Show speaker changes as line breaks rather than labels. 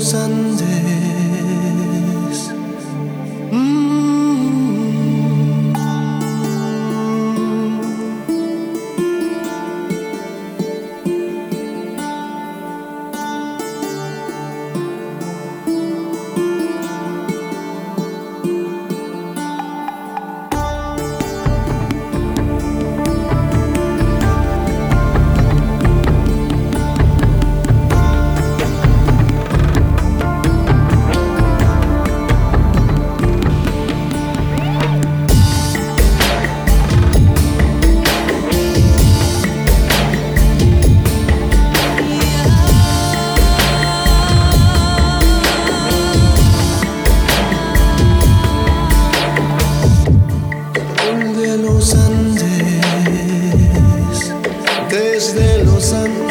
Sunday. desde los Andes, desde los Andes.